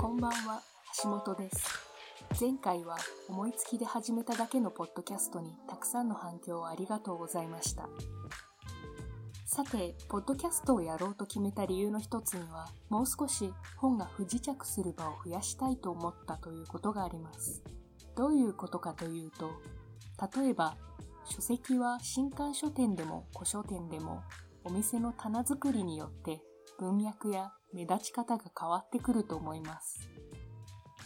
こんばんは、橋本です。前回は思いつきで始めただけのポッドキャストにたくさんの反響をありがとうございました。さて、ポッドキャストをやろうと決めた理由の一つには、もう少し本が不時着する場を増やしたいと思ったということがあります。どういうことかというと、例えば、書籍は新刊書店でも古書店でもお店の棚作りによって文脈や目立ち方が変わってくると思います。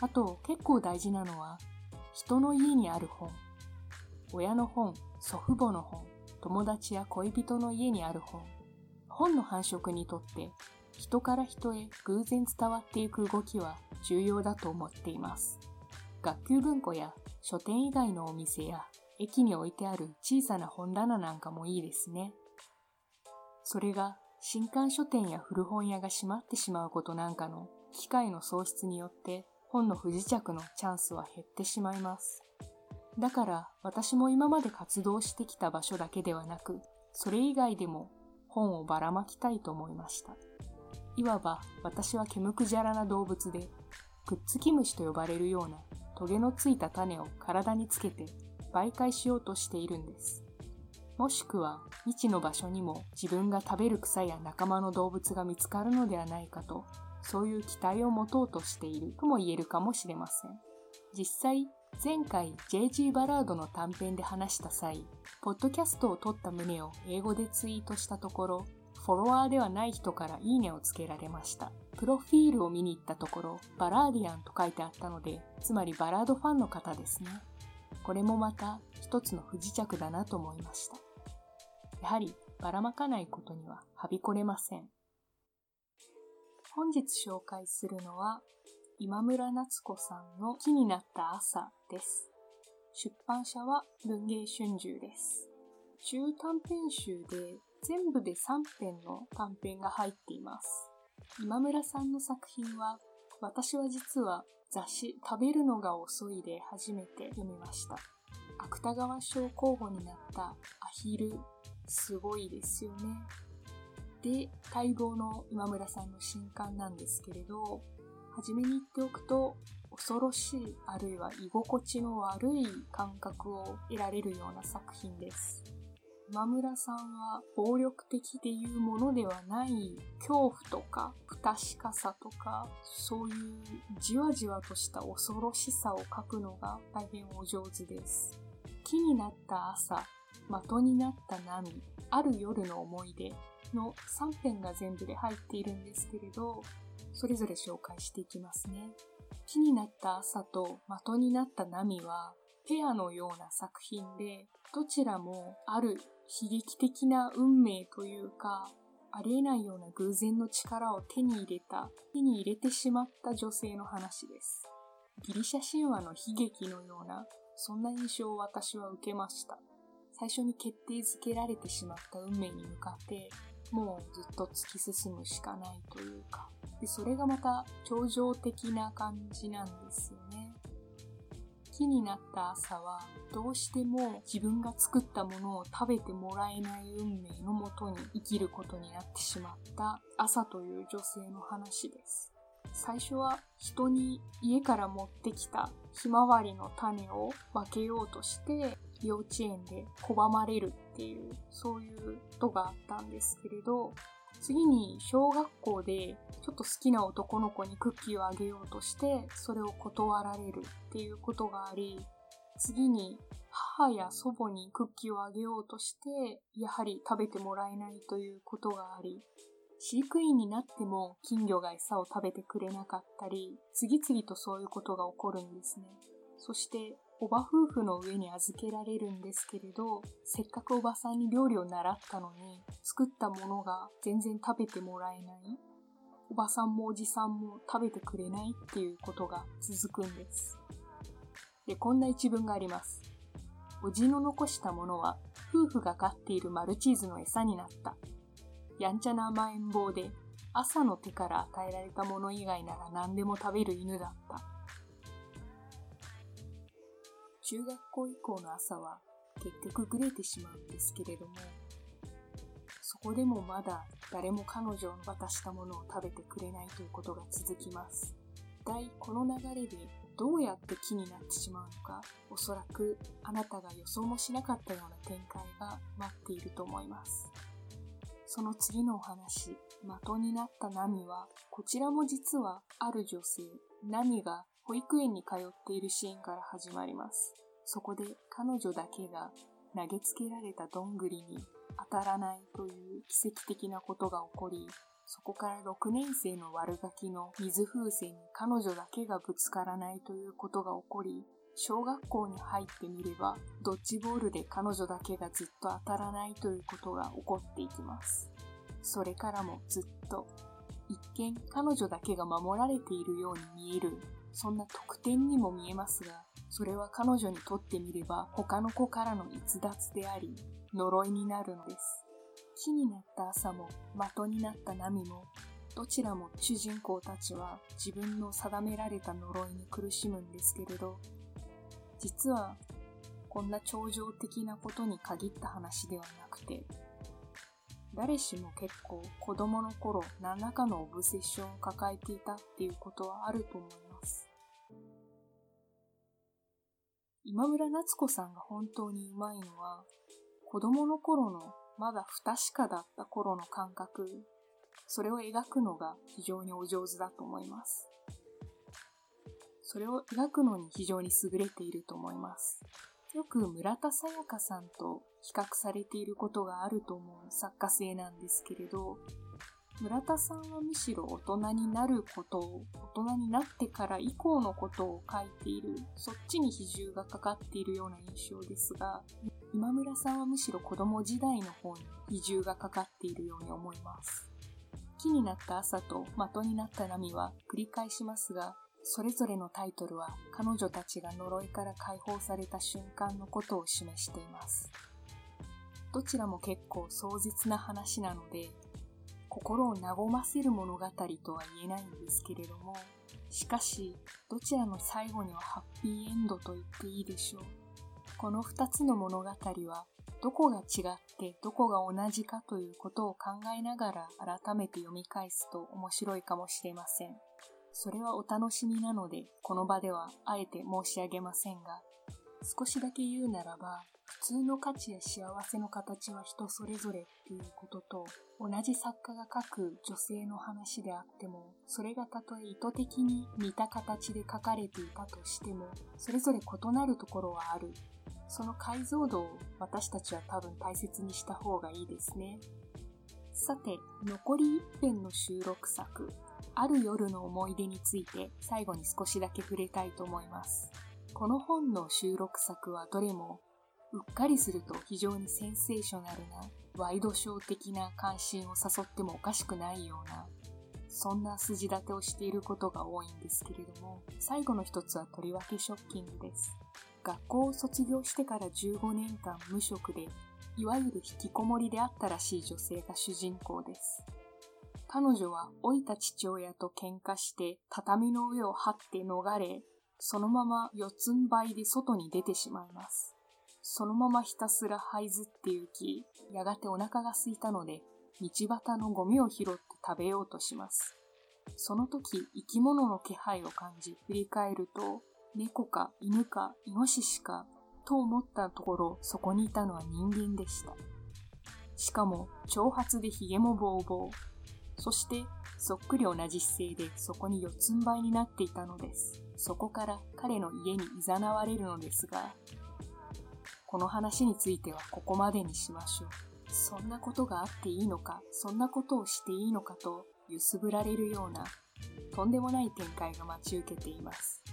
あと結構大事なのは人の家にある本、親の本、祖父母の本、友達や恋人の家にある本、本の繁殖にとって人から人へ偶然伝わっていく動きは重要だと思っています。学級文庫や書店以外のお店や駅に置いてある小さな本棚なんかもいいですね。それが新刊書店や古本屋が閉まってしまうことなんかの機会の喪失によって本の不時着のチャンスは減ってしまいます。だから私も今まで活動してきた場所だけではなく、それ以外でも本をばらまきたいと思いました。いわば私は毛むくじゃらな動物で、くっつき虫と呼ばれるようなトゲのついた種を体につけて媒介しようとしているんです。もしくは未知の場所にも自分が食べる草や仲間の動物が見つかるのではないかと、そういう期待を持とうとしているとも言えるかもしれません。実際、前回 JG バラードの短編で話した際、ポッドキャストを撮った旨を英語でツイートしたところ、フォロワーではない人からいいねをつけられました。プロフィールを見に行ったところ、バラーディアンと書いてあったので、つまりバラードファンの方ですね。これもまた一つの不時着だなと思いました。やはりばらまかないことにははびこれません。本日紹介するのは今村夏子さんの木になった朝です。出版社は文芸春秋です。中短編集で全部で3編の短編が入っています。今村さんの作品は私は実は雑誌食べるのが遅いで初めて読みました。芥川賞候補になったアヒル、すごいですよね。で、待望の今村さんの新刊なんですけれど、初めに言っておくと、恐ろしい、あるいは居心地の悪い感覚を得られるような作品です。今村さんは暴力的でいうものではない恐怖とか不確かさとかそういうじわじわとした恐ろしさを書くのが大変お上手です。木になった朝、的になった波、ある夜の思い出の3編が全部で入っているんですけれど、それぞれ紹介していきますね。木になった朝と的になった波はペアのような作品で、どちらもある悲劇的な運命というか、ありえないような偶然の力を手に入れた、手に入れてしまった女性の話です。ギリシャ神話の悲劇のような、そんな印象を私は受けました。最初に決定づけられてしまった運命に向かって、もうずっと突き進むしかないというか、でそれがまた超常的な感じなんですよね。木になった朝はどうしても自分が作ったものを食べてもらえない運命のもとに生きることになってしまった朝という女性の話です。最初は人に家から持ってきたひまわりの種を分けようとして幼稚園で拒まれるっていうそういうことがあったんですけれど次に小学校でちょっと好きな男の子にクッキーをあげようとしてそれを断られるっていうことがあり次に母や祖母にクッキーをあげようとしてやはり食べてもらえないということがあり飼育員になっても金魚が餌を食べてくれなかったり次々とそういうことが起こるんですね。そしておば夫婦の上に預けられるんですけれど、せっかくおばさんに料理を習ったのに、作ったものが全然食べてもらえない。おばさんもおじさんも食べてくれないっていうことが続くんです。で、こんな一文があります。おじの残したものは、夫婦が飼っているマルチーズの餌になった。やんちゃな甘えん坊で、朝の手から与えられたもの以外なら何でも食べる犬だった。中学校以降の朝は結局グレてしまうんですけれども、そこでもまだ誰も彼女の渡したものを食べてくれないということが続きます。体この流れでどうやって木になってしまうのか、おそらくあなたが予想もしなかったような展開が待っていると思います。その次のお話、的になったナミは、こちらも実はある女性、ナミが保育園に通っているシーンから始まります。そこで彼女だけが投げつけられたどんぐりに当たらないという奇跡的なことが起こり、そこから6年生の悪ガキの水風船に彼女だけがぶつからないということが起こり、小学校に入ってみれば、ドッジボールで彼女だけがずっと当たらないということが起こっていきます。それからもずっと、一見彼女だけが守られているように見える、そんな特典にも見えますが、それは彼女にとってみれば他の子からの逸脱であり、呪いになるのです。木になった朝も的になった波もどちらも主人公たちは自分の定められた呪いに苦しむんですけれど実はこんな超常的なことに限った話ではなくて誰しも結構子供の頃何らかのオブセッションを抱えていたっていうことはあると思います今村夏子さんが本当にうまいのは子供の頃のまだ不確かだった頃の感覚、それを描くのが非常にお上手だと思います。それを描くのに非常に優れていると思います。よく村田沙耶香さんと比較されていることがあると思う作家性なんですけれど、村田さんはむしろ大人になることを、大人になってから以降のことを書いている、そっちに比重がかかっているような印象ですが、今村さんはむしろ子供時代の方に比重がかかっているように思います。木になった朝と的になった波は繰り返しますが、それぞれのタイトルは彼女たちが呪いから解放された瞬間のことを示しています。どちらも結構壮絶な話なので、心を和ませる物語とは言えないんですけれども、しかし、どちらの最後にはハッピーエンドと言っていいでしょう。この2つの物語はどこが違ってどこが同じかということを考えながら改めて読み返すと面白いかもしれません。それはお楽しみなのでこの場ではあえて申し上げませんが、少しだけ言うならば普通の価値や幸せの形は人それぞれっていうことと同じ作家が書く女性の話であってもそれがたとえ意図的に似た形で書かれていたとしてもそれぞれ異なるところはあるその解像度を私たちは多分大切にした方がいいですね。さて、残り一編の収録作、ある夜の思い出について最後に少しだけ触れたいと思います。この本の収録作はどれもうっかりすると非常にセンセーショナルなワイドショー的な関心を誘ってもおかしくないようなそんな筋立てをしていることが多いんですけれども最後の一つはとりわけショッキングです学校を卒業してから15年間無職で、いわゆる引きこもりであったらしい女性が主人公です。彼女は老いた父親と喧嘩して畳の上を這って逃れ、そのまま四つん這いで外に出てしまいます。そのままひたすら這いずって行き、やがてお腹が空いたので、道端のゴミを拾って食べようとします。その時、生き物の気配を感じ、振り返ると、猫か犬かイノシシかと思ったところそこにいたのは人間でした。しかも長髪で髭もボーボー。そしてそっくり同じ姿勢でそこに四つん這いになっていたのです。そこから彼の家に誘われるのですが、この話についてはここまでにしましょう。そんなことがあっていいのか、そんなことをしていいのかと揺すぶられるようなとんでもない展開が待ち受けています。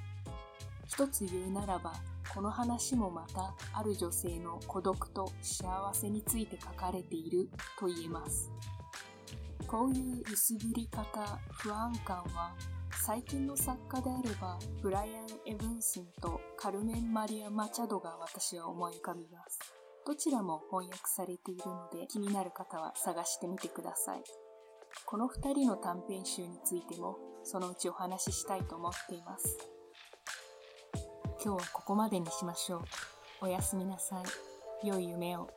一つ言うならば、この話もまたある女性の孤独と幸せについて書かれていると言えます。こういう薄ぶり方、不安感は最近の作家であればブライアン・エヴンスンとカルメン・マリア・マチャドが私は思い浮かびます。どちらも翻訳されているので気になる方は探してみてください。この2人の短編集についてもそのうちお話ししたいと思っています。今日はここまでにしましょう。おやすみなさい。良い夢を。